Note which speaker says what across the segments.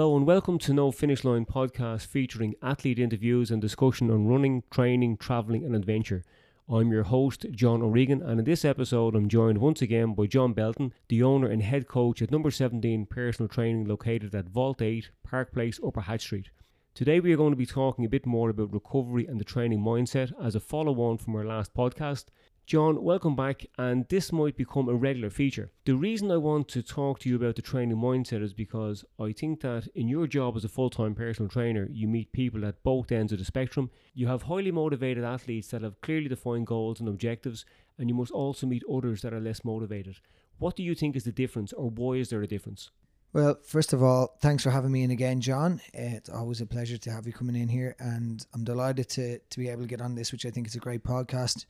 Speaker 1: Hello and welcome to No Finish Line podcast featuring athlete interviews and discussion on running, training, travelling and adventure. I'm your host, John O'Regan, and in this episode, I'm joined once again by John Belton, the owner and head coach at number 17 Personal Training located at Vault 8, Park Place, Upper Hatch Street. Today, we are going to be talking a bit more about recovery and the training mindset as a follow on from our last podcast. John, welcome back, and this might become a regular feature. The reason I want to talk to you about the training mindset is because I think that in your job as a full time personal trainer, you meet people at both ends of the spectrum. You have highly motivated athletes that have clearly defined goals and objectives, and you must also meet others that are less motivated. What do you think is the difference, or why is there a difference?
Speaker 2: Well, first of all, thanks for having me in again, John. It's always a pleasure to have you coming in here, and I'm delighted to to be able to get on this, which I think is a great podcast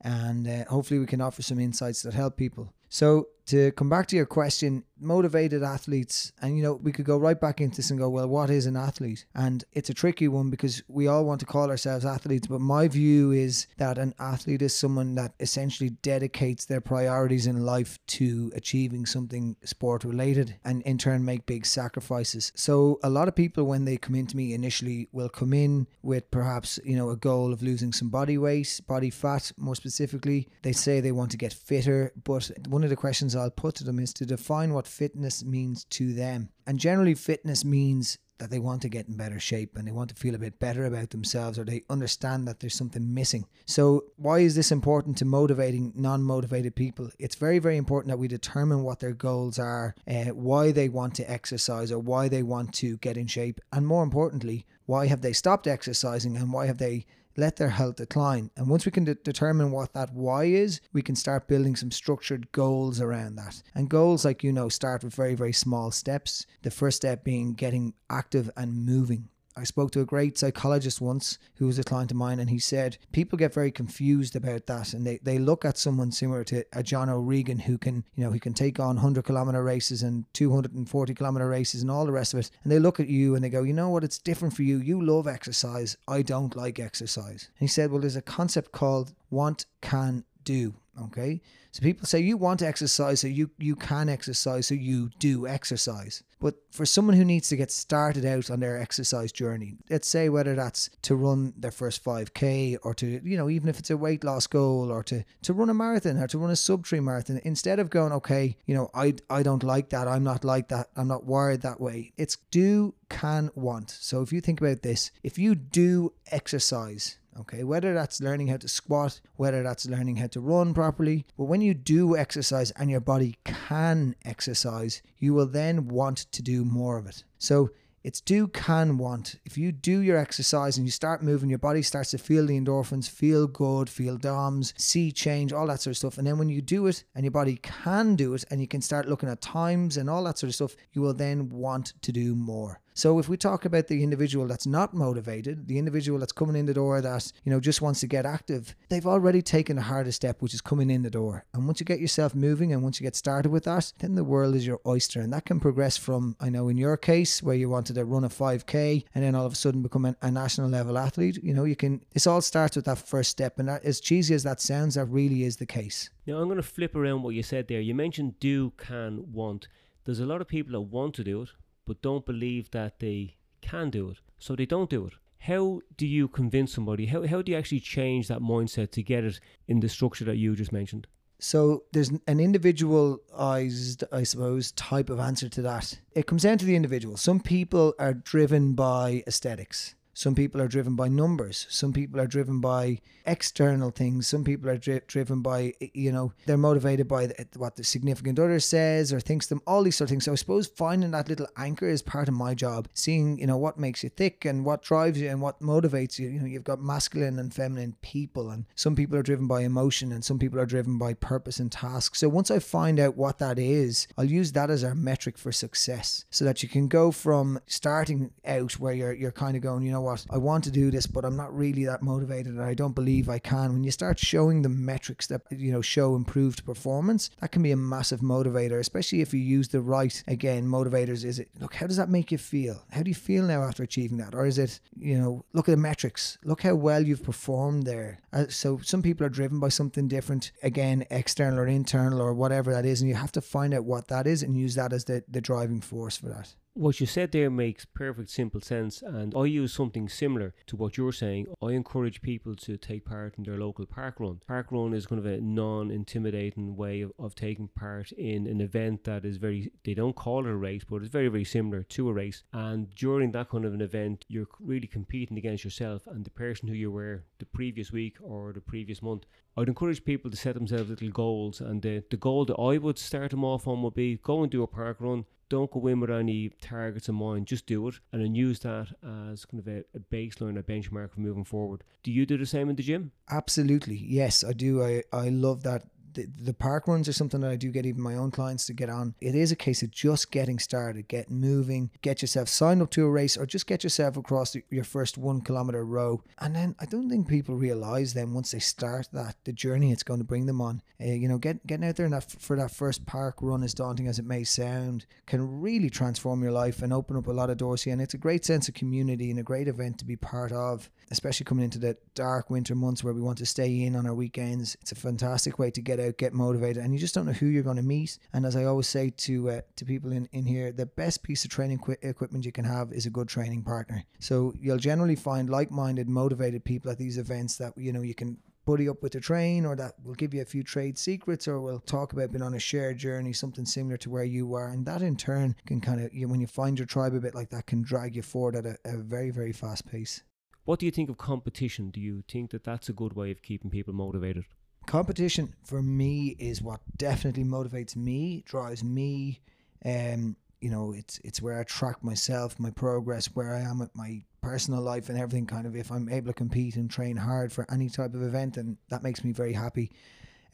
Speaker 2: and uh, hopefully we can offer some insights that help people. So to come back to your question, motivated athletes, and you know, we could go right back into this and go, well, what is an athlete? And it's a tricky one because we all want to call ourselves athletes, but my view is that an athlete is someone that essentially dedicates their priorities in life to achieving something sport related and in turn make big sacrifices. So a lot of people when they come into me initially will come in with perhaps, you know, a goal of losing some body weight, body fat more specifically. They say they want to get fitter, but one of the questions I'll put to them is to define what fitness means to them. And generally, fitness means that they want to get in better shape and they want to feel a bit better about themselves or they understand that there's something missing. So, why is this important to motivating non motivated people? It's very, very important that we determine what their goals are, uh, why they want to exercise or why they want to get in shape, and more importantly, why have they stopped exercising and why have they let their health decline. And once we can de- determine what that why is, we can start building some structured goals around that. And goals, like you know, start with very, very small steps. The first step being getting active and moving. I spoke to a great psychologist once who was a client of mine, and he said people get very confused about that, and they, they look at someone similar to a John O'Regan who can you know he can take on hundred kilometer races and two hundred and forty kilometer races and all the rest of it, and they look at you and they go, you know what, it's different for you. You love exercise. I don't like exercise. And he said, well, there's a concept called want, can, do. Okay. So people say you want to exercise, so you, you can exercise, so you do exercise. But for someone who needs to get started out on their exercise journey, let's say whether that's to run their first 5K or to, you know, even if it's a weight loss goal or to, to run a marathon or to run a sub three marathon, instead of going, okay, you know, I, I don't like that, I'm not like that, I'm not wired that way, it's do, can, want. So if you think about this, if you do exercise, okay whether that's learning how to squat whether that's learning how to run properly but when you do exercise and your body can exercise you will then want to do more of it so it's do can want. If you do your exercise and you start moving, your body starts to feel the endorphins, feel good, feel DOMS, see change, all that sort of stuff. And then when you do it and your body can do it and you can start looking at times and all that sort of stuff, you will then want to do more. So if we talk about the individual that's not motivated, the individual that's coming in the door that, you know, just wants to get active, they've already taken the hardest step, which is coming in the door. And once you get yourself moving and once you get started with that, then the world is your oyster. And that can progress from, I know in your case, where you wanted to run a 5K and then all of a sudden become a, a national level athlete, you know, you can, this all starts with that first step. And that, as cheesy as that sounds, that really is the case.
Speaker 1: Now, I'm going to flip around what you said there. You mentioned do, can, want. There's a lot of people that want to do it, but don't believe that they can do it. So they don't do it. How do you convince somebody? How, how do you actually change that mindset to get it in the structure that you just mentioned?
Speaker 2: So there's an individualized, I suppose, type of answer to that. It comes down to the individual. Some people are driven by aesthetics. Some people are driven by numbers. Some people are driven by external things. Some people are dri- driven by, you know, they're motivated by the, what the significant other says or thinks them, all these sort of things. So I suppose finding that little anchor is part of my job. Seeing, you know, what makes you thick and what drives you and what motivates you. You know, you've got masculine and feminine people, and some people are driven by emotion and some people are driven by purpose and task. So once I find out what that is, I'll use that as our metric for success so that you can go from starting out where you're, you're kind of going, you know what, what, I want to do this, but I'm not really that motivated and I don't believe I can. When you start showing the metrics that, you know, show improved performance, that can be a massive motivator, especially if you use the right, again, motivators. Is it, look, how does that make you feel? How do you feel now after achieving that? Or is it, you know, look at the metrics, look how well you've performed there. Uh, so some people are driven by something different, again, external or internal or whatever that is, and you have to find out what that is and use that as the, the driving force for that
Speaker 1: What you said there makes perfect simple sense, and I use something similar to what you're saying. I encourage people to take part in their local park run. Park run is kind of a non intimidating way of, of taking part in an event that is very, they don't call it a race, but it's very, very similar to a race. And during that kind of an event, you're really competing against yourself and the person who you were the previous week or the previous month. I'd encourage people to set themselves little goals, and the, the goal that I would start them off on would be go and do a park run, don't go in with any targets in mind, just do it and then use that as kind of a, a, baseline, a benchmark for moving forward. Do you do the same in the gym?
Speaker 2: Absolutely. Yes, I do. I, I love that the, the park runs are something that I do get even my own clients to get on. It is a case of just getting started, get moving, get yourself signed up to a race, or just get yourself across the, your first one kilometer row. And then I don't think people realize then once they start that the journey it's going to bring them on. Uh, you know, get, getting out there and that, for that first park run, as daunting as it may sound, can really transform your life and open up a lot of doors here. And it's a great sense of community and a great event to be part of, especially coming into the dark winter months where we want to stay in on our weekends. It's a fantastic way to get out, get motivated, and you just don't know who you're going to meet. And as I always say to uh, to people in, in here, the best piece of training qu- equipment you can have is a good training partner. So you'll generally find like-minded, motivated people at these events that you know you can buddy up with the train or that will give you a few trade secrets or we'll talk about being on a shared journey something similar to where you were and that in turn can kind of you know, when you find your tribe a bit like that can drag you forward at a, a very very fast pace
Speaker 1: what do you think of competition do you think that that's a good way of keeping people motivated
Speaker 2: competition for me is what definitely motivates me, drives me. Um, you know, it's it's where I track myself, my progress, where I am with my personal life and everything. Kind of, if I'm able to compete and train hard for any type of event, and that makes me very happy.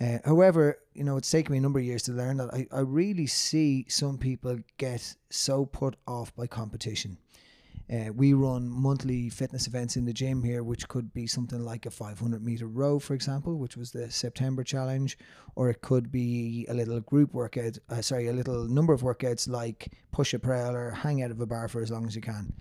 Speaker 2: Uh, however, you know, it's taken me a number of years to learn that I, I really see some people get so put off by competition. Uh, we run monthly fitness events in the gym here, which could be something like a 500 meter row, for example, which was the September challenge, or it could be a little group workout, uh, sorry, a little number of workouts like push a rail or hang out of a bar for as long as you can.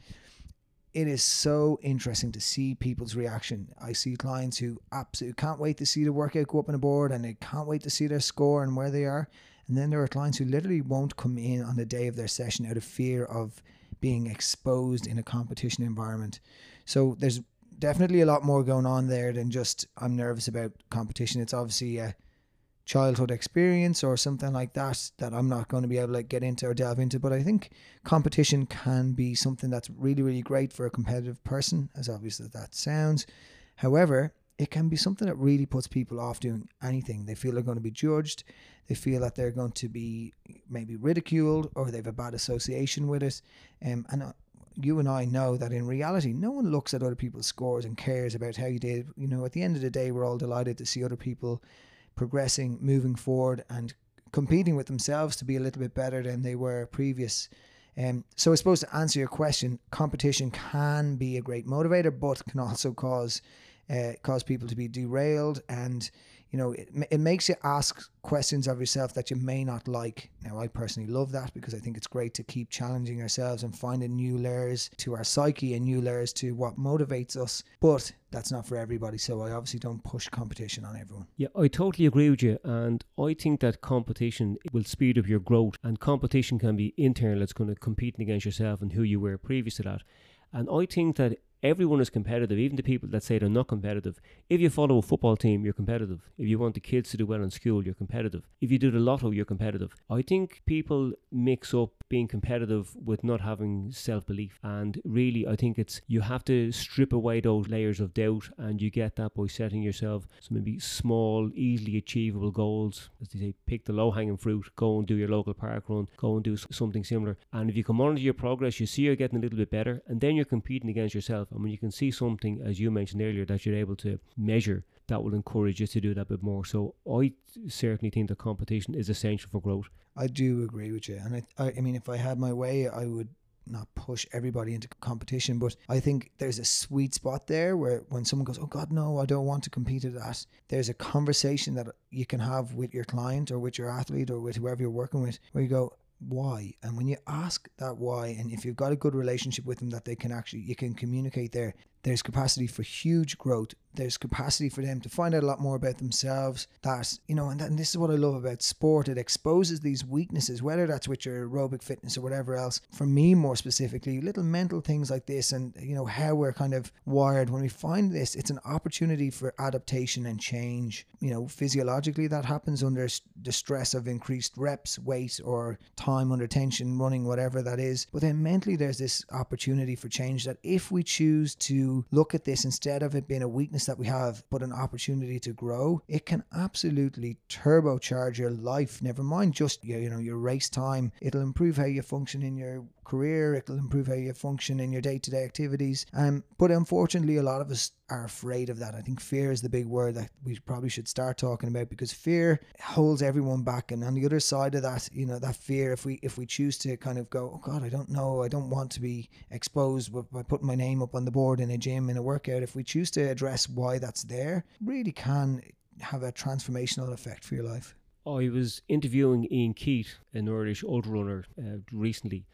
Speaker 2: It is so interesting to see people's reaction. I see clients who absolutely can't wait to see the workout go up on the board and they can't wait to see their score and where they are. And then there are clients who literally won't come in on the day of their session out of fear of being exposed in a competition environment. So there's definitely a lot more going on there than just I'm nervous about competition. It's obviously a childhood experience or something like that that I'm not going to be able to get into or delve into. But I think competition can be something that's really, really great for a competitive person, as obvious as that sounds. However, it can be something that really puts people off doing anything. They feel they're going to be judged. They feel that they're going to be maybe ridiculed or they have a bad association with it. Um, and uh, you and I know that in reality, no one looks at other people's scores and cares about how you did. You know, at the end of the day, we're all delighted to see other people progressing, moving forward, and competing with themselves to be a little bit better than they were previous. Um, so I suppose to answer your question, competition can be a great motivator, but can also cause uh, cause people to be derailed. And you know it, it makes you ask questions of yourself that you may not like. Now i personally love that because i think it's great to keep challenging ourselves and finding new layers to our psyche and new layers to what motivates us. But that's not for everybody. So i obviously don't push competition on everyone.
Speaker 1: Yeah i totally agree with you. And i think that competition will speed up your growth. And competition can be internal. It's going to competing against yourself and who you were previous to that. And I think that everyone is competitive, even the people that say they're not competitive. If you follow a football team, you're competitive. If you want the kids to do well in school, you're competitive. If you do the lotto, you're competitive. I think people mix up being competitive with not having self belief. And really, I think it's you have to strip away those layers of doubt, and you get that by setting yourself some maybe small, easily achievable goals. As they say, pick the low hanging fruit, go and do your local park run, go and do something similar. And if you come monitor your progress, you see you're getting a little bit better, and then you're competing against yourself. And when you can see something, as you mentioned earlier, that you're able to measure, that will encourage you to do that bit more. So I certainly think that competition is essential for growth.
Speaker 2: I do agree with you, and I, I, I mean, if I had my way, I would not push everybody into competition, but I think there's a sweet spot there where when someone goes, Oh God, no, I don't want to compete at that, there's a conversation that you can have with your client or with your athlete or with whoever you're working with where you go, why. And when you ask that why and if you've got a good relationship with them that they can actually you can communicate there there's capacity for huge growth there's capacity for them to find out a lot more about themselves. That, you know, and, that, and this is what I love about sport. It exposes these weaknesses, whether that's with your aerobic fitness or whatever else. For me, more specifically, little mental things like this and, you know, how we're kind of wired. When we find this, it's an opportunity for adaptation and change. You know, physiologically, that happens under the stress of increased reps, weight, or time under tension, running, whatever that is. But then mentally, there's this opportunity for change that if we choose to look at this instead of it being a weakness that we have, but an opportunity to grow, it can absolutely turbocharge your life. Never mind just your, you know, your race time. It'll improve how you function in your career. It'll improve how you function in your day to day activities. Um, but unfortunately, a lot of us are afraid of that. I think fear is the big word that we probably should start talking about because fear holds everyone back. And on the other side of that, you know, that fear, if we if we choose to kind of go, oh God, I don't know, I don't want to be exposed by putting my name up on the board in a gym in a workout. If we choose to address why that's there, really can have a transformational effect for your life.
Speaker 1: I was interviewing Ian Keith, an Irish ultra runner, uh, recently,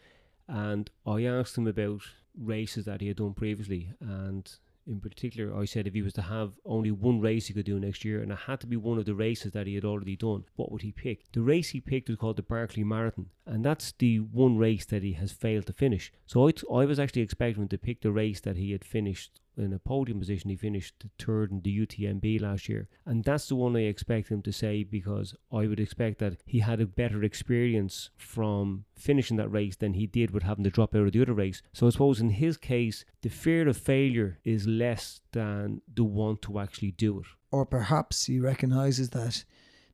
Speaker 1: and I asked him about races that he had done previously. And in particular, I said if he was to have only one race he could do next year, and it had to be one of the races that he had already done, what would he pick? The race he picked was called the Barkley Marathon, and that's the one race that he has failed to finish. So I, t- I was actually expecting him to pick the race that he had finished in a podium position. He finished third in the UTMB last year. And that's the one I expect him to say because I would expect that he had a better experience from finishing that race than he did with having to drop out of the other race. So I suppose in his case, the fear of failure is less than the want to actually do it.
Speaker 2: Or perhaps he recognizes that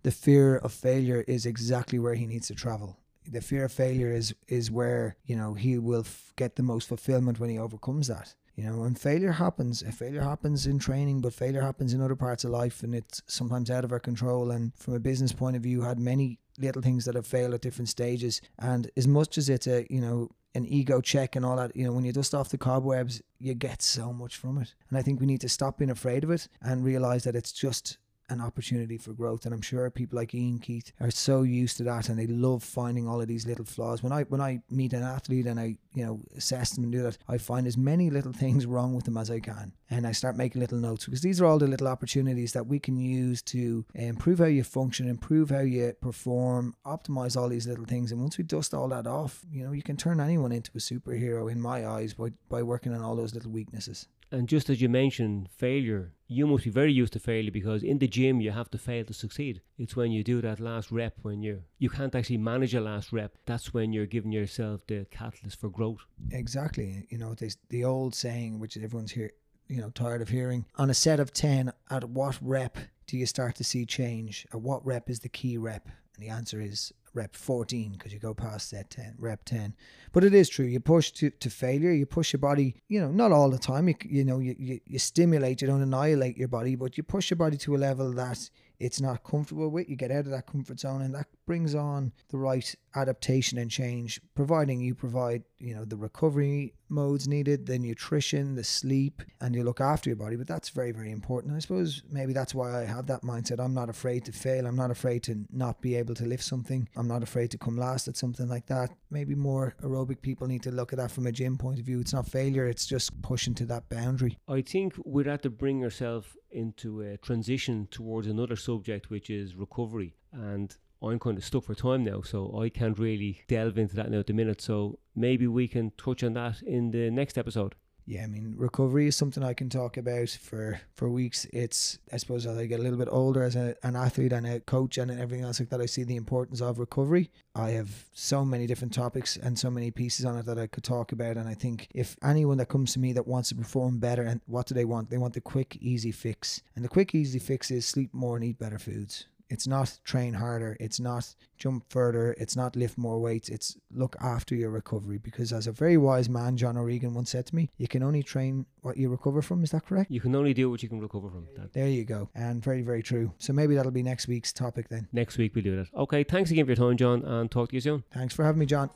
Speaker 2: the fear of failure is exactly where he needs to travel the fear of failure is is where you know he will f- get the most fulfillment when he overcomes that you know and failure happens. Failure happens in training but failure happens in other parts of life and it's sometimes out of our control and from a business point of view had many little things that have failed at different stages. And as much as it's a you know an ego check and all that you know when you dust off the cobwebs you get so much from it. And i think we need to stop being afraid of it and realize that it's just an opportunity for growth. And I'm sure people like Ian Keith are so used to that and they love finding all of these little flaws. When I when I meet an athlete and I, you know, assess them and do that, I find as many little things wrong with them as I can. And I start making little notes because these are all the little opportunities that we can use to improve how you function, improve how you perform, optimize all these little things. And once we dust all that off, you know, you can turn anyone into a superhero in my eyes by, by working on all those little weaknesses.
Speaker 1: And just as you mentioned, failure, you must be very used to failure because in the gym you have to fail to succeed. It's when you do that last rep when you you can't actually manage a last rep. That's when you're giving yourself the catalyst for growth.
Speaker 2: Exactly. You know, the old saying which everyone's here, you know, tired of hearing. On a set of ten, at what rep do you start to see change? At what rep is the key rep? And the answer is rep 14 because you go past that 10 rep 10 but it is true you push to, to failure you push your body you know not all the time you, you know you, you, you stimulate you don't annihilate your body but you push your body to a level that it's not comfortable with you get out of that comfort zone and that brings on the right adaptation and change providing you provide you know the recovery modes needed the nutrition the sleep and you look after your body. But that's very very important. I suppose maybe that's why i have that mindset. I'm not afraid to fail. I'm not afraid to not be able to lift something. I'm not afraid to come last at something like that. Maybe more aerobic people need to look at that from a gym point of view. It's not failure. It's just pushing to that boundary.
Speaker 1: I think we'd have to bring ourselves into a transition towards another subject which is recovery. And I'm kind of stuck for time now, so I can't really delve into that now at the minute. So maybe we can touch on that in the next episode.
Speaker 2: Yeah, I mean, recovery is something I can talk about for for weeks. It's I suppose as I get a little bit older as a, an athlete and a coach and everything else like that, I see the importance of recovery. I have so many different topics and so many pieces on it that I could talk about. And I think if anyone that comes to me that wants to perform better, and what do they want? They want the quick, easy fix. And the quick, easy fix is sleep more and eat better foods. It's not train harder. It's not jump further. It's not lift more weights. It's look after your recovery. Because as a very wise man, John O'Regan once said to me, you can only train what you recover from. Is that correct?
Speaker 1: You can only do what you can recover from. That.
Speaker 2: There you go. And very, very true. So maybe that'll be next week's topic then.
Speaker 1: Next week we'll do that. Okay. Thanks again for your time, John, and talk to you soon.
Speaker 2: Thanks for having me, John.